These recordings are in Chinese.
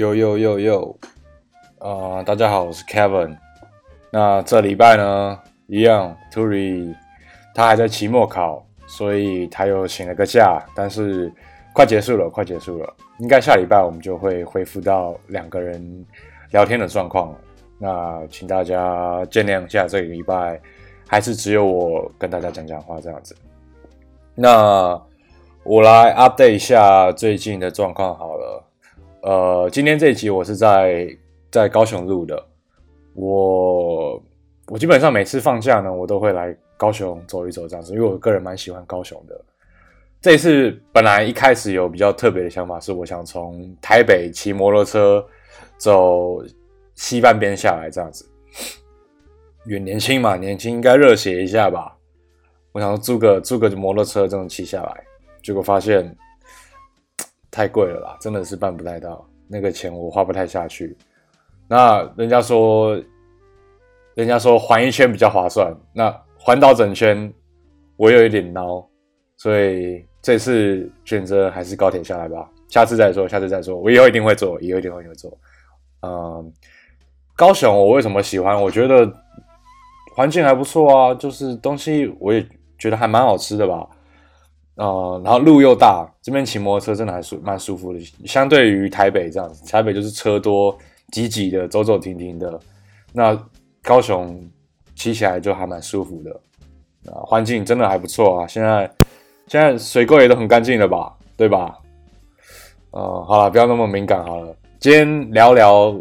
呦呦呦呦，啊，大家好，我是 Kevin。那这礼拜呢，一样 t u r i 他还在期末考，所以他又请了个假。但是快结束了，快结束了，应该下礼拜我们就会恢复到两个人聊天的状况了。那请大家见谅一下，这个礼拜还是只有我跟大家讲讲话这样子。那我来 update 一下最近的状况好了。呃，今天这一集我是在在高雄录的。我我基本上每次放假呢，我都会来高雄走一走这样子，因为我个人蛮喜欢高雄的。这一次本来一开始有比较特别的想法，是我想从台北骑摩托车走西半边下来这样子。远年轻嘛，年轻应该热血一下吧。我想租个租个摩托车这种骑下来，结果发现。太贵了啦，真的是办不太到，那个钱我花不太下去。那人家说，人家说环一圈比较划算，那环岛整圈我有一点孬，所以这次选择还是高铁下来吧。下次再说，下次再说，我以后一定会做，以后一定会做。嗯，高雄我为什么喜欢？我觉得环境还不错啊，就是东西我也觉得还蛮好吃的吧。呃，然后路又大，这边骑摩托车真的还舒蛮舒服的。相对于台北这样子，台北就是车多挤挤的，走走停停的。那高雄骑起来就还蛮舒服的，啊，环境真的还不错啊。现在现在水沟也都很干净了吧，对吧？呃，好了，不要那么敏感好了。今天聊聊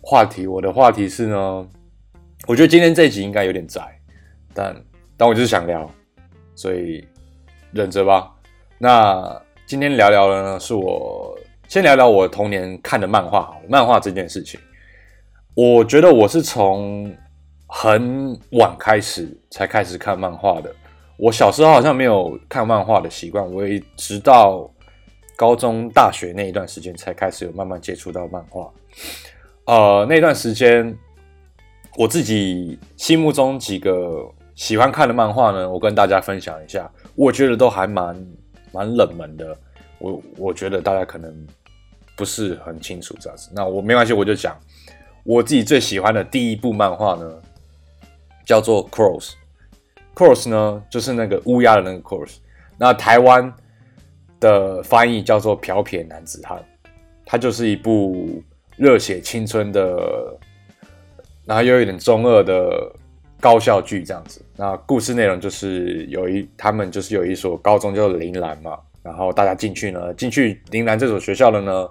话题，我的话题是呢，我觉得今天这集应该有点窄，但但我就是想聊，所以。忍着吧。那今天聊聊的呢，是我先聊聊我童年看的漫画。漫画这件事情，我觉得我是从很晚开始才开始看漫画的。我小时候好像没有看漫画的习惯，我也直到高中、大学那一段时间才开始有慢慢接触到漫画。呃，那段时间我自己心目中几个喜欢看的漫画呢，我跟大家分享一下。我觉得都还蛮蛮冷门的，我我觉得大家可能不是很清楚这样子。那我没关系，我就讲我自己最喜欢的第一部漫画呢，叫做《Cross》。Cross 呢，就是那个乌鸦的那个 Cross。那台湾的翻译叫做《漂撇男子汉》，它就是一部热血青春的，然后又有点中二的。高校剧这样子，那故事内容就是有一他们就是有一所高中叫铃兰嘛，然后大家进去呢，进去铃兰这所学校的呢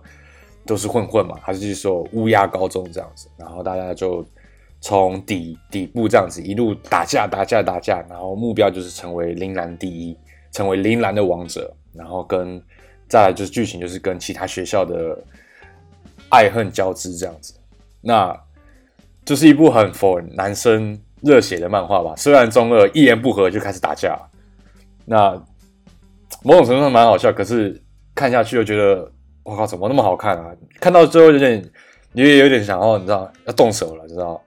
都是混混嘛，它是一所乌鸦高中这样子，然后大家就从底底部这样子一路打架打架打架，然后目标就是成为铃兰第一，成为铃兰的王者，然后跟再来就是剧情就是跟其他学校的爱恨交织这样子，那就是一部很 for 男生。热血的漫画吧，虽然中二，一言不合就开始打架，那某种程度上蛮好笑，可是看下去又觉得，我靠，怎么那么好看啊？看到最后有点，你也有点想要，你知道，要动手了，知道？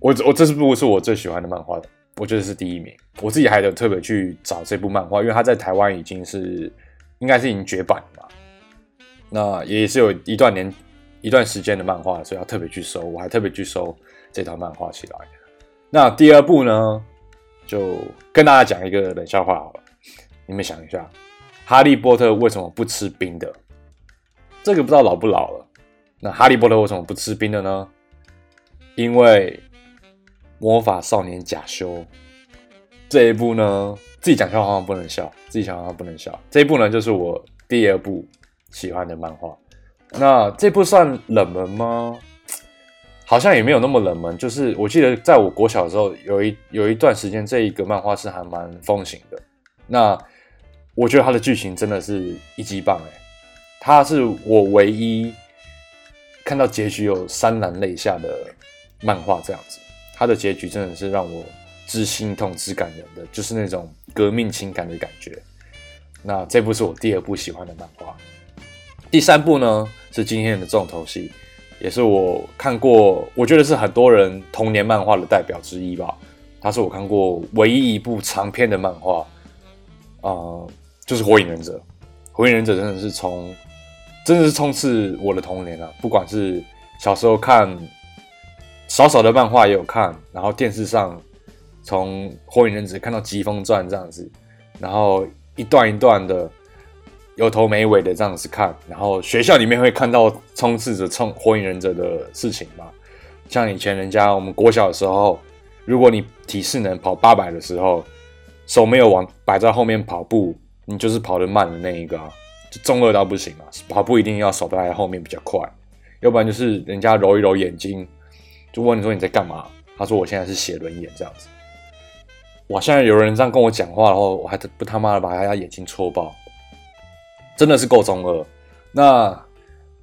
我我这是部是我最喜欢的漫画，我觉得是第一名。我自己还得特别去找这部漫画，因为它在台湾已经是应该是已经绝版了嘛，那也是有一段年一段时间的漫画，所以要特别去收，我还特别去收。这套漫画起来，那第二部呢，就跟大家讲一个冷笑话好了。你们想一下，哈利波特为什么不吃冰的？这个不知道老不老了。那哈利波特为什么不吃冰的呢？因为魔法少年假修这一部呢，自己讲笑话好像不能笑，自己讲好像不能笑。这一部呢，就是我第二部喜欢的漫画。那这部算冷门吗？好像也没有那么冷门，就是我记得在我国小时候，有一有一段时间，这一个漫画是还蛮风行的。那我觉得它的剧情真的是一级棒哎，它是我唯一看到结局有潸然泪下的漫画，这样子，它的结局真的是让我知心痛、知感人的，就是那种革命情感的感觉。那这部是我第二部喜欢的漫画，第三部呢是今天的重头戏。也是我看过，我觉得是很多人童年漫画的代表之一吧。它是我看过唯一一部长篇的漫画，啊，就是《火影忍者》。《火影忍者》真的是从真的是充斥我的童年啊！不管是小时候看少少的漫画也有看，然后电视上从《火影忍者》看到《疾风传》这样子，然后一段一段的有头没尾的这样子看，然后学校里面会看到充斥着冲《火影忍者》的事情嘛。像以前人家我们国小的时候，如果你体适能跑八百的时候，手没有往摆在后面跑步，你就是跑得慢的那一个。就中二到不行嘛，跑步一定要手摆在后面比较快，要不然就是人家揉一揉眼睛，就问你说你在干嘛？他说我现在是写轮眼这样子。哇，现在有人这样跟我讲话，然后我还不他妈的把他家眼睛戳爆，真的是够中二。那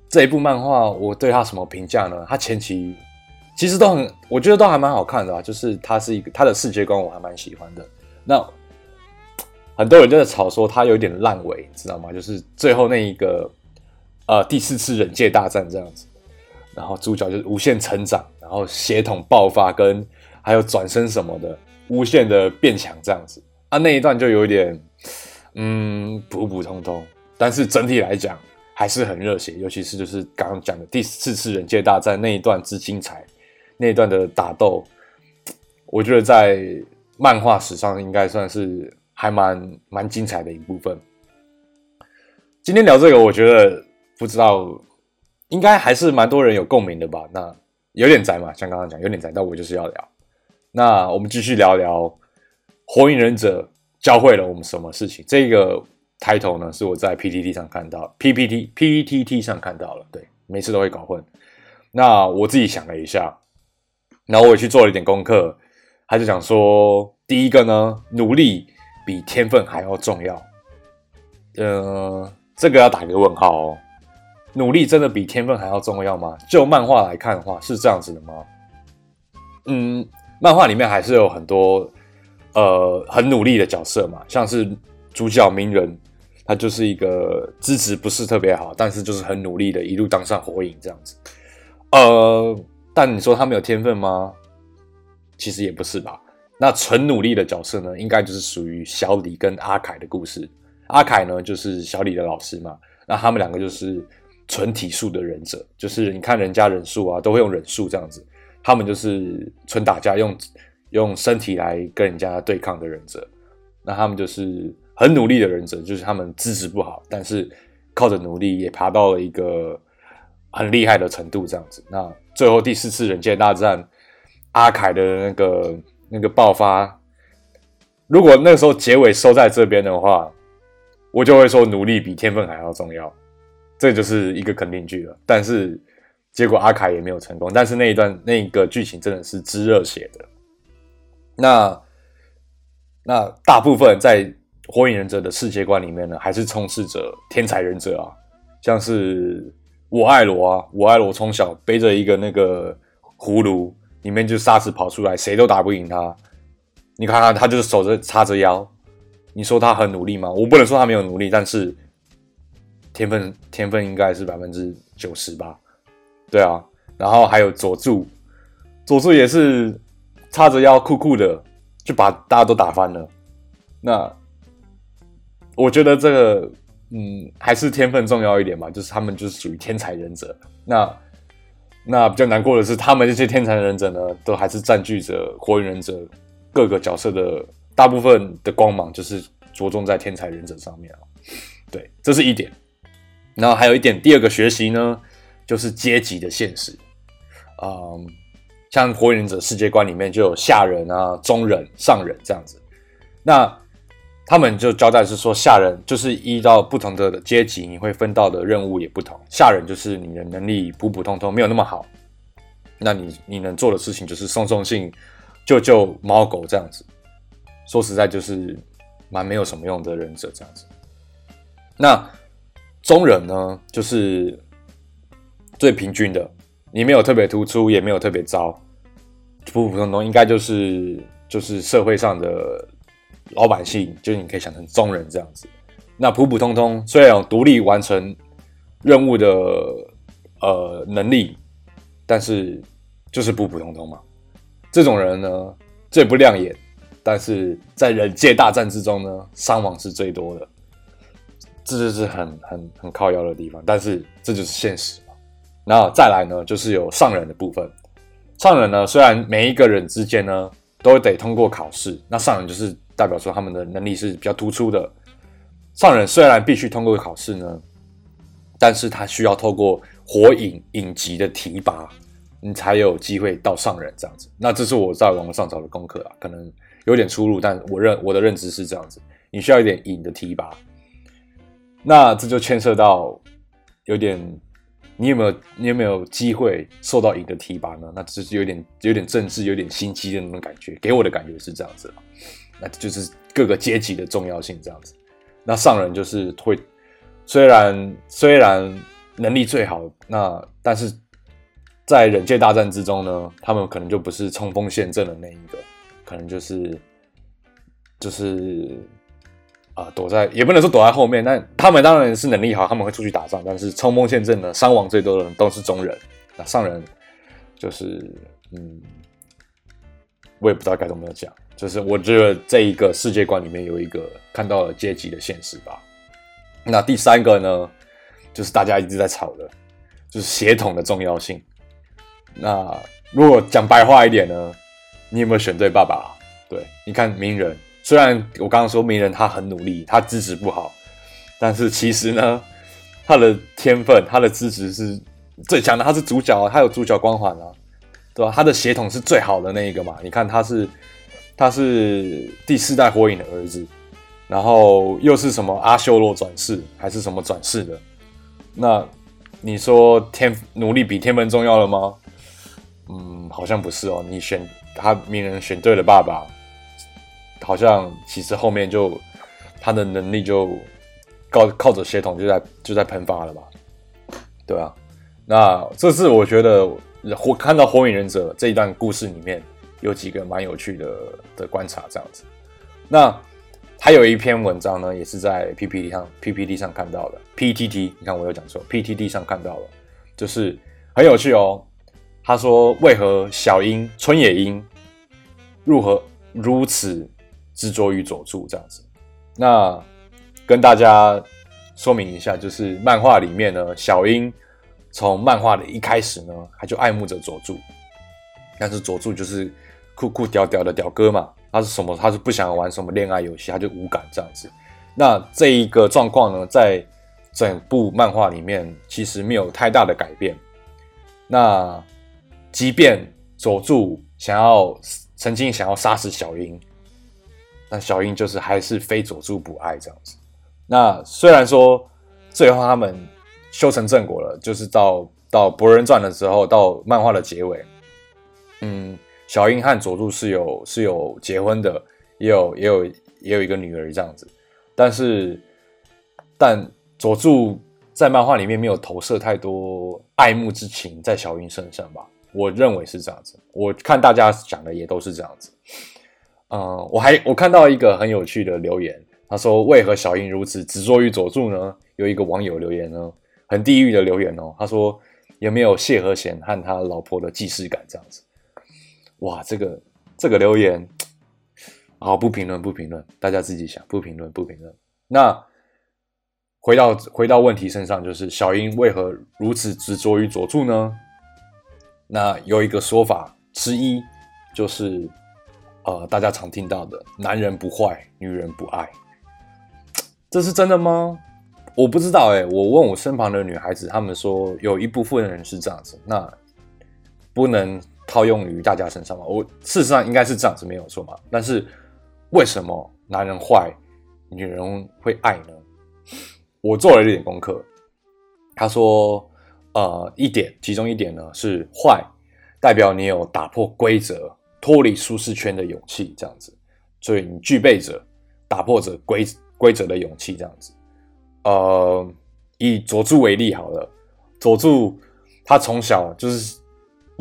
这一部漫画我对他什么评价呢？他前期其实都很，我觉得都还蛮好看的啊，就是他是一个他的世界观我还蛮喜欢的。那。很多人就在吵说他有点烂尾，知道吗？就是最后那一个，呃，第四次忍界大战这样子，然后主角就是无限成长，然后血统爆发，跟还有转身什么的，无限的变强这样子啊，那一段就有点，嗯，普普通通。但是整体来讲还是很热血，尤其是就是刚刚讲的第四次忍界大战那一段之精彩，那一段的打斗，我觉得在漫画史上应该算是。还蛮蛮精彩的一部分。今天聊这个，我觉得不知道，应该还是蛮多人有共鸣的吧？那有点宅嘛，像刚刚讲有点宅，但我就是要聊。那我们继续聊聊《火影忍者》教会了我们什么事情？这个抬头呢，是我在 PTT 上看到，PPT PPT 上看到了。对，每次都会搞混。那我自己想了一下，然后我也去做了一点功课，他就讲说，第一个呢，努力。比天分还要重要，呃，这个要打个问号哦。努力真的比天分还要重要吗？就漫画来看的话，是这样子的吗？嗯，漫画里面还是有很多呃很努力的角色嘛，像是主角鸣人，他就是一个资质不是特别好，但是就是很努力的，一路当上火影这样子。呃，但你说他没有天分吗？其实也不是吧。那纯努力的角色呢，应该就是属于小李跟阿凯的故事。阿凯呢，就是小李的老师嘛。那他们两个就是纯体术的忍者，就是你看人家忍术啊，都会用忍术这样子。他们就是纯打架，用用身体来跟人家对抗的忍者。那他们就是很努力的忍者，就是他们资质不好，但是靠着努力也爬到了一个很厉害的程度这样子。那最后第四次忍界大战，阿凯的那个。那个爆发，如果那时候结尾收在这边的话，我就会说努力比天分还要重要，这就是一个肯定句了。但是结果阿凯也没有成功，但是那一段那个剧情真的是炙热血的。那那大部分在火影忍者的世界观里面呢，还是充斥着天才忍者啊，像是我爱罗啊，我爱罗从小背着一个那个葫芦。里面就沙子跑出来，谁都打不赢他。你看看，他就是守着叉着腰。你说他很努力吗？我不能说他没有努力，但是天分天分应该是百分之九十吧。对啊，然后还有佐助，佐助也是叉着腰酷酷的，就把大家都打翻了。那我觉得这个嗯，还是天分重要一点吧，就是他们就是属于天才忍者。那。那比较难过的是，他们这些天才忍者呢，都还是占据着火影忍者各个角色的大部分的光芒，就是着重在天才忍者上面啊。对，这是一点。然后还有一点，第二个学习呢，就是阶级的现实。嗯，像火影忍者世界观里面就有下忍啊、中忍、上忍这样子。那他们就交代是说，下人就是依照不同的阶级，你会分到的任务也不同。下人就是你的能力普普通通，没有那么好，那你你能做的事情就是送送信、救救猫狗这样子。说实在，就是蛮没有什么用的忍者这样子。那中人呢，就是最平均的，你没有特别突出，也没有特别糟，普普通通，应该就是就是社会上的。老百姓就是你可以想成中人这样子，那普普通通，虽然有独立完成任务的呃能力，但是就是普普通通嘛。这种人呢最不亮眼，但是在人界大战之中呢伤亡是最多的。这就是很很很靠腰的地方，但是这就是现实嘛。然后再来呢，就是有上人的部分。上人呢，虽然每一个人之间呢都得通过考试，那上人就是代表说他们的能力是比较突出的。上人虽然必须通过考试呢，但是他需要透过火影影集的提拔，你才有机会到上人这样子。那这是我在网络上找的功课啊，可能有点出入，但我认我的认知是这样子，你需要一点影的提拔。那这就牵涉到有点，你有没有你有没有机会受到影的提拔呢？那只是有点有点政治，有点心机的那种感觉，给我的感觉是这样子那就是各个阶级的重要性这样子。那上人就是会，虽然虽然能力最好，那但是在忍界大战之中呢，他们可能就不是冲锋陷阵的那一个，可能就是就是。啊，躲在也不能说躲在后面，但他们当然是能力好，他们会出去打仗。但是冲锋陷阵的，伤亡最多的人都是中人，那上人就是嗯，我也不知道该怎么讲，就是我觉得这一个世界观里面有一个看到了阶级的现实吧。那第三个呢，就是大家一直在吵的，就是血统的重要性。那如果讲白话一点呢，你有没有选对爸爸？对，你看名人。虽然我刚刚说鸣人他很努力，他资质不好，但是其实呢，他的天分、他的资质是最强的。他是主角，他有主角光环啊，对吧？他的血统是最好的那一个嘛。你看他是他是第四代火影的儿子，然后又是什么阿修罗转世还是什么转世的？那你说天努力比天分重要了吗？嗯，好像不是哦。你选他鸣人选对了爸爸。好像其实后面就他的能力就靠靠着血统就在就在喷发了吧，对啊，那这是我觉得火看到火影忍者这一段故事里面有几个蛮有趣的的观察这样子。那还有一篇文章呢，也是在 PPT 上 PPT 上看到的 PTT，你看我有讲错，PTT 上看到了，就是很有趣哦。他说为何小樱春野樱如何如此？执着于佐助这样子，那跟大家说明一下，就是漫画里面呢，小樱从漫画的一开始呢，他就爱慕着佐助，但是佐助就是酷酷屌屌的屌哥嘛，他是什么？他是不想玩什么恋爱游戏，他就无感这样子。那这一个状况呢，在整部漫画里面其实没有太大的改变。那即便佐助想要曾经想要杀死小樱。那小樱就是还是非佐助不爱这样子。那虽然说最后他们修成正果了，就是到到《博人传》的时候，到漫画的结尾，嗯，小樱和佐助是有是有结婚的，也有也有也有一个女儿这样子。但是，但佐助在漫画里面没有投射太多爱慕之情在小樱身上吧？我认为是这样子。我看大家讲的也都是这样子。嗯，我还我看到一个很有趣的留言，他说：“为何小樱如此执着于佐助呢？”有一个网友留言呢，很地狱的留言哦，他说：“有没有谢和弦和他老婆的既视感这样子？”哇，这个这个留言，好不评论不评论，大家自己想，不评论不评论。那回到回到问题身上，就是小樱为何如此执着于佐助呢？那有一个说法之一就是。呃，大家常听到的“男人不坏，女人不爱”，这是真的吗？我不知道哎。我问我身旁的女孩子，她们说有一部分人是这样子，那不能套用于大家身上嘛？我事实上应该是这样子，没有错嘛。但是为什么男人坏，女人会爱呢？我做了一点功课，他说，呃，一点，其中一点呢是坏，代表你有打破规则。脱离舒适圈的勇气，这样子，所以你具备着打破着规规则的勇气，这样子。呃，以佐助为例好了，佐助他从小就是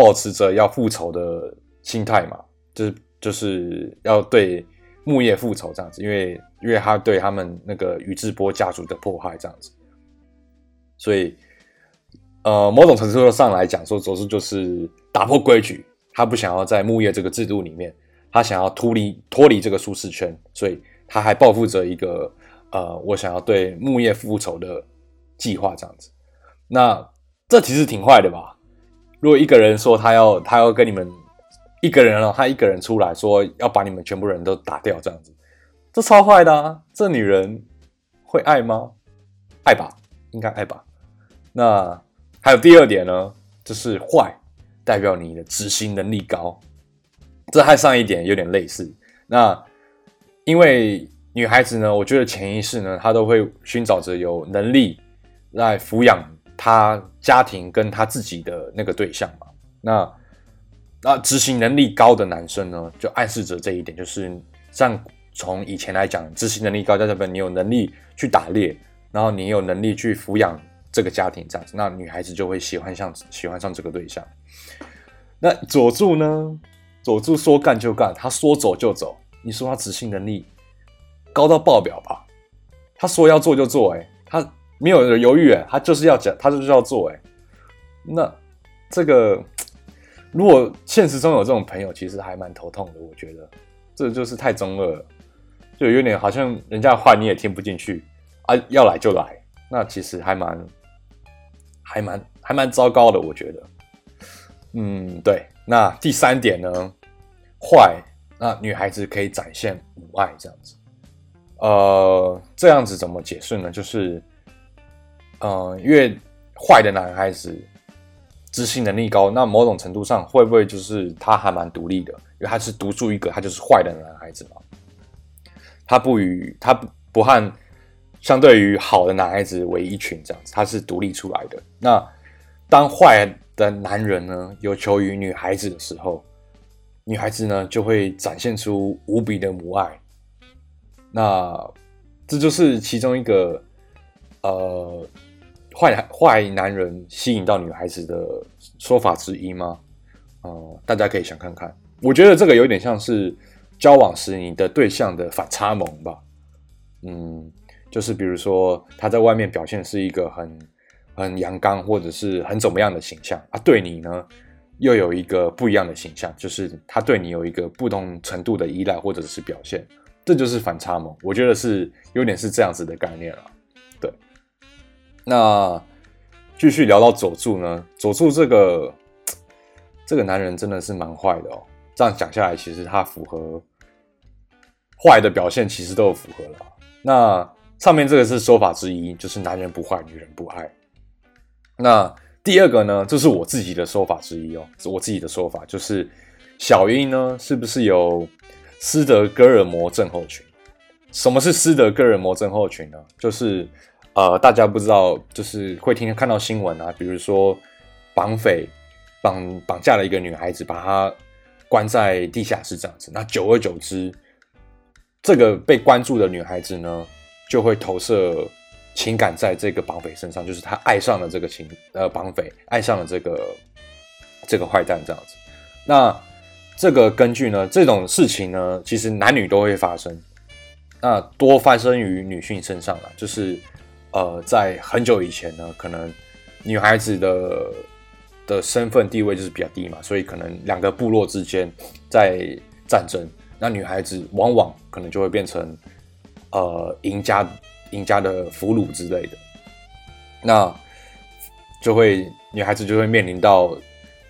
保持着要复仇的心态嘛，就是就是要对木叶复仇这样子，因为因为他对他们那个宇智波家族的迫害这样子，所以呃，某种程度上来讲，说佐助就是打破规矩。他不想要在木叶这个制度里面，他想要脱离脱离这个舒适圈，所以他还抱负着一个呃，我想要对木叶复仇的计划这样子。那这其实挺坏的吧？如果一个人说他要他要跟你们一个人哦，他一个人出来说要把你们全部人都打掉这样子，这超坏的啊！这女人会爱吗？爱吧，应该爱吧。那还有第二点呢，就是坏代表你的执行能力高，这和上一点有点类似。那因为女孩子呢，我觉得潜意识呢，她都会寻找着有能力来抚养。他家庭跟他自己的那个对象嘛，那那执行能力高的男生呢，就暗示着这一点，就是像从以前来讲，执行能力高在这边，你有能力去打猎，然后你有能力去抚养这个家庭这样子，那女孩子就会喜欢上喜欢上这个对象。那佐助呢？佐助说干就干，他说走就走。你说他执行能力高到爆表吧？他说要做就做，哎，他。没有犹豫哎，他就是要讲，他就是要做哎。那这个如果现实中有这种朋友，其实还蛮头痛的。我觉得这就是太中二了，就有点好像人家的话你也听不进去啊，要来就来。那其实还蛮还蛮还蛮糟糕的，我觉得。嗯，对。那第三点呢，坏，那女孩子可以展现母爱这样子。呃，这样子怎么解释呢？就是。嗯，越坏的男孩子自信能力高，那某种程度上会不会就是他还蛮独立的？因为他是独树一格，他就是坏的男孩子嘛。他不与他不不和相对于好的男孩子为一群这样子，他是独立出来的。那当坏的男人呢有求于女孩子的时候，女孩子呢就会展现出无比的母爱。那这就是其中一个呃。坏坏男人吸引到女孩子的说法之一吗？呃，大家可以想看看。我觉得这个有点像是交往时你的对象的反差萌吧。嗯，就是比如说他在外面表现是一个很很阳刚或者是很怎么样的形象啊，对你呢又有一个不一样的形象，就是他对你有一个不同程度的依赖或者是表现，这就是反差萌。我觉得是有点是这样子的概念了。那继续聊到佐助呢？佐助这个 这个男人真的是蛮坏的哦。这样讲下来，其实他符合坏的表现，其实都有符合了。那上面这个是说法之一，就是男人不坏，女人不爱。那第二个呢，这是我自己的说法之一哦，我自己的说法，就是小樱呢，是不是有斯德哥尔摩症候群？什么是斯德哥尔摩症候群呢？就是。呃，大家不知道，就是会天天看到新闻啊，比如说绑匪绑绑架了一个女孩子，把她关在地下室这样子。那久而久之，这个被关注的女孩子呢，就会投射情感在这个绑匪身上，就是她爱上了这个情呃绑匪，爱上了这个这个坏蛋这样子。那这个根据呢，这种事情呢，其实男女都会发生，那多发生于女性身上了，就是。呃，在很久以前呢，可能女孩子的的身份地位就是比较低嘛，所以可能两个部落之间在战争，那女孩子往往可能就会变成呃赢家赢家的俘虏之类的，那就会女孩子就会面临到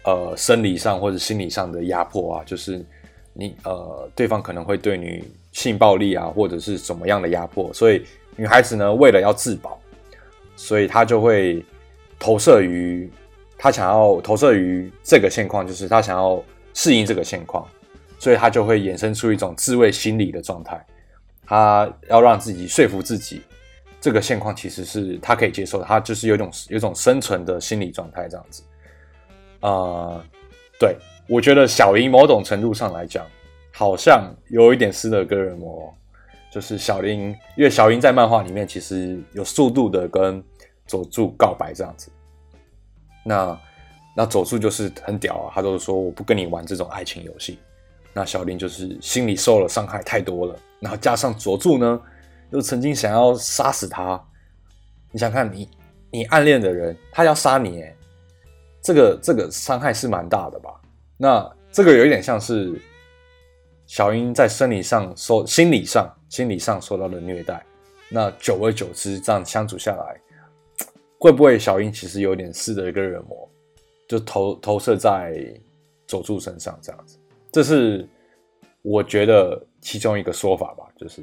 呃生理上或者心理上的压迫啊，就是你呃对方可能会对你性暴力啊，或者是什么样的压迫，所以。女孩子呢，为了要自保，所以她就会投射于她想要投射于这个现况，就是她想要适应这个现况，所以她就会衍生出一种自卫心理的状态。她要让自己说服自己，这个现况其实是她可以接受的，她就是有种有种生存的心理状态这样子。啊，对我觉得小樱某种程度上来讲，好像有一点斯德哥尔摩。就是小樱，因为小樱在漫画里面其实有速度的跟佐助告白这样子。那那佐助就是很屌啊，他都是说我不跟你玩这种爱情游戏。那小樱就是心里受了伤害太多了，然后加上佐助呢又曾经想要杀死他。你想看你你暗恋的人，他要杀你，哎，这个这个伤害是蛮大的吧？那这个有一点像是小樱在生理上受心理上。心理上受到的虐待，那久而久之，这样相处下来，会不会小樱其实有点似的一个人魔，就投投射在佐助身上这样子？这是我觉得其中一个说法吧，就是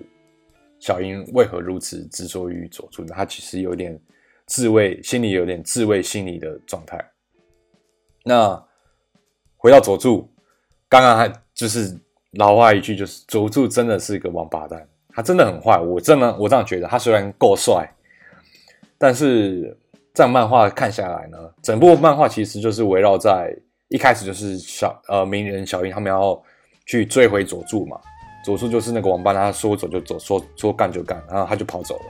小樱为何如此执着于佐助？他其实有点自卫，心里有点自卫心理的状态。那回到佐助，刚刚还就是老话一句，就是佐助真的是一个王八蛋，他真的很坏。我真的我这样觉得，他虽然够帅，但是这样漫画看下来呢，整部漫画其实就是围绕在。一开始就是小呃鸣人小樱他们要去追回佐助嘛，佐助就是那个王八蛋，他说走就走，说说干就干，然后他就跑走了。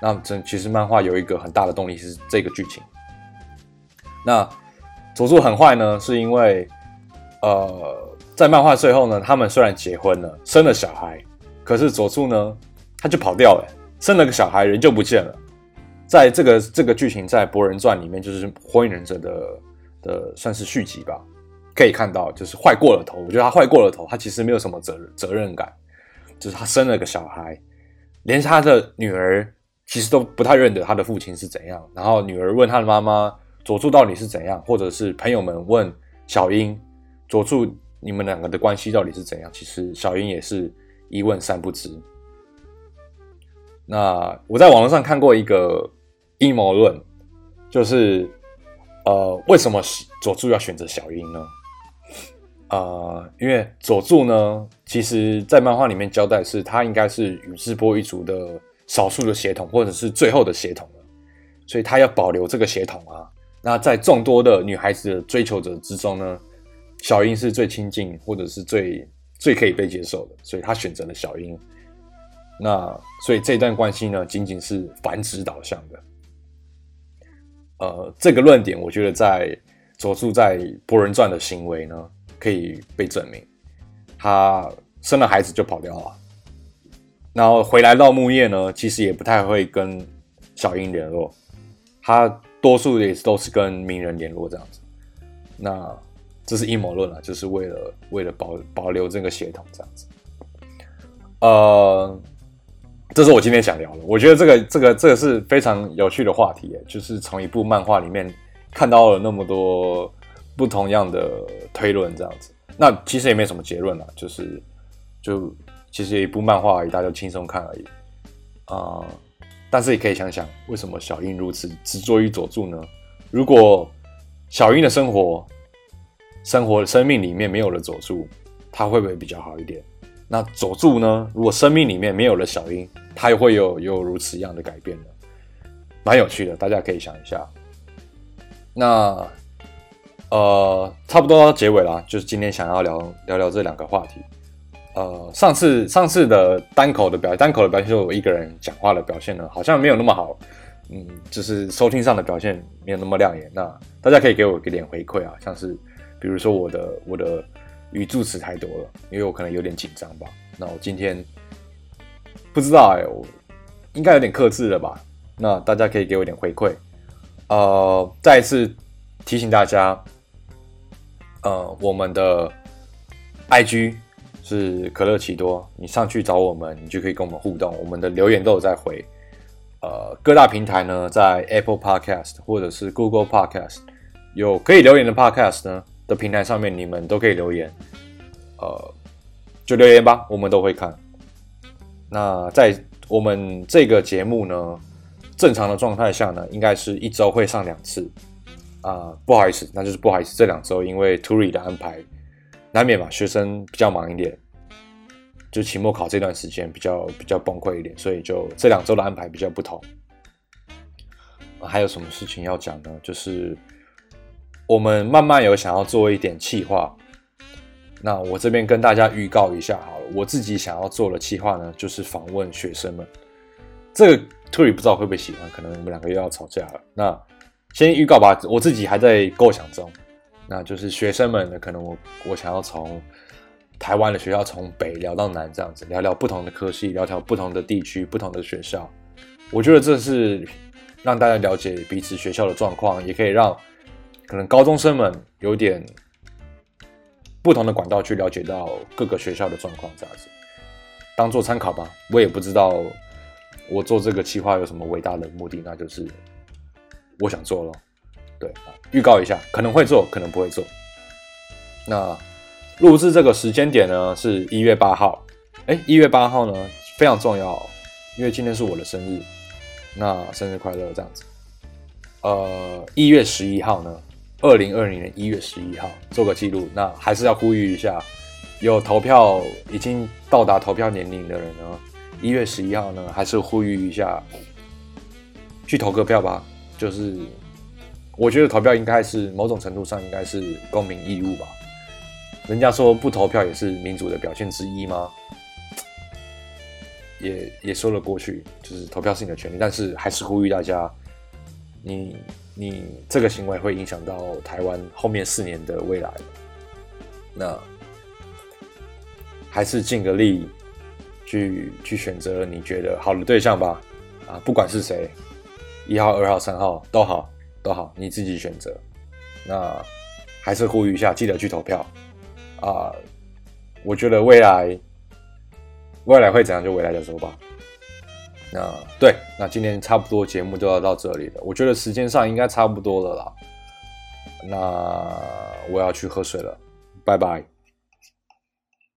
那这其实漫画有一个很大的动力是这个剧情。那佐助很坏呢，是因为呃在漫画最后呢，他们虽然结婚了，生了小孩，可是佐助呢他就跑掉了，生了个小孩人就不见了。在这个这个剧情在《博人传》里面就是火影忍者的。的算是续集吧，可以看到就是坏过了头。我觉得他坏过了头，他其实没有什么责任责任感，就是他生了个小孩，连他的女儿其实都不太认得他的父亲是怎样。然后女儿问他的妈妈佐助到底是怎样，或者是朋友们问小樱佐助你们两个的关系到底是怎样，其实小樱也是一问三不知。那我在网络上看过一个阴谋论，就是。呃，为什么佐助要选择小樱呢？呃，因为佐助呢，其实在漫画里面交代是，他应该是宇智波一族的少数的血统，或者是最后的血统了，所以他要保留这个血统啊。那在众多的女孩子的追求者之中呢，小樱是最亲近，或者是最最可以被接受的，所以他选择了小樱。那所以这段关系呢，仅仅是繁殖导向的。呃，这个论点我觉得在佐助在《博人传》的行为呢，可以被证明。他生了孩子就跑掉了，然后回来到木叶呢，其实也不太会跟小樱联络，他多数也都是跟鸣人联络这样子。那这是阴谋论了，就是为了为了保保留这个血统这样子。呃。这是我今天想聊的，我觉得这个这个这个是非常有趣的话题，就是从一部漫画里面看到了那么多不同样的推论，这样子。那其实也没什么结论了，就是就其实一部漫画而已，大家轻松看而已啊。但是也可以想想，为什么小樱如此执着于佐助呢？如果小樱的生活、生活的、生命里面没有了佐助，他会不会比较好一点？那佐助呢？如果生命里面没有了小樱，他又会有有如此一样的改变呢？蛮有趣的，大家可以想一下。那呃，差不多到结尾了，就是今天想要聊聊聊这两个话题。呃，上次上次的单口的表单口的表现，就我一个人讲话的表现呢，好像没有那么好。嗯，就是收听上的表现没有那么亮眼。那大家可以给我一点回馈啊，像是比如说我的我的。语助词太多了，因为我可能有点紧张吧。那我今天不知道哎，我应该有点克制了吧？那大家可以给我一点回馈。呃，再一次提醒大家，呃，我们的 IG 是可乐奇多，你上去找我们，你就可以跟我们互动。我们的留言都有在回。呃，各大平台呢，在 Apple Podcast 或者是 Google Podcast 有可以留言的 Podcast 呢。的平台上面，你们都可以留言，呃，就留言吧，我们都会看。那在我们这个节目呢，正常的状态下呢，应该是一周会上两次啊。不好意思，那就是不好意思，这两周因为 t o r i 的安排，难免嘛，学生比较忙一点，就期末考这段时间比较比较崩溃一点，所以就这两周的安排比较不同。还有什么事情要讲呢？就是。我们慢慢有想要做一点企划，那我这边跟大家预告一下好了。我自己想要做的企划呢，就是访问学生们。这个 t u r 不知道会不会喜欢，可能我们两个又要吵架了。那先预告吧，我自己还在构想中。那就是学生们呢，可能我我想要从台湾的学校从北聊到南，这样子聊聊不同的科系，聊聊不同的地区、不同的学校。我觉得这是让大家了解彼此学校的状况，也可以让。可能高中生们有点不同的管道去了解到各个学校的状况，这样子当做参考吧。我也不知道我做这个企划有什么伟大的目的？那就是我想做咯。对啊，预告一下，可能会做，可能不会做。那录制这个时间点呢，是一月八号。哎，一月八号呢非常重要，因为今天是我的生日。那生日快乐，这样子。呃，一月十一号呢，二零二零年一月十一号做个记录。那还是要呼吁一下，有投票已经到达投票年龄的人呢，一月十一号呢，还是呼吁一下去投个票吧。就是我觉得投票应该是某种程度上应该是公民义务吧。人家说不投票也是民主的表现之一吗？也也说了过去，就是投票是你的权利，但是还是呼吁大家，你你这个行为会影响到台湾后面四年的未来，那还是尽个力去去选择你觉得好的对象吧，啊，不管是谁，一号、二号、三号都好都好，你自己选择。那还是呼吁一下，记得去投票啊！我觉得未来。未来会怎样，就未来再说吧。那对，那今天差不多节目就要到这里了。我觉得时间上应该差不多了啦。那我要去喝水了，拜拜。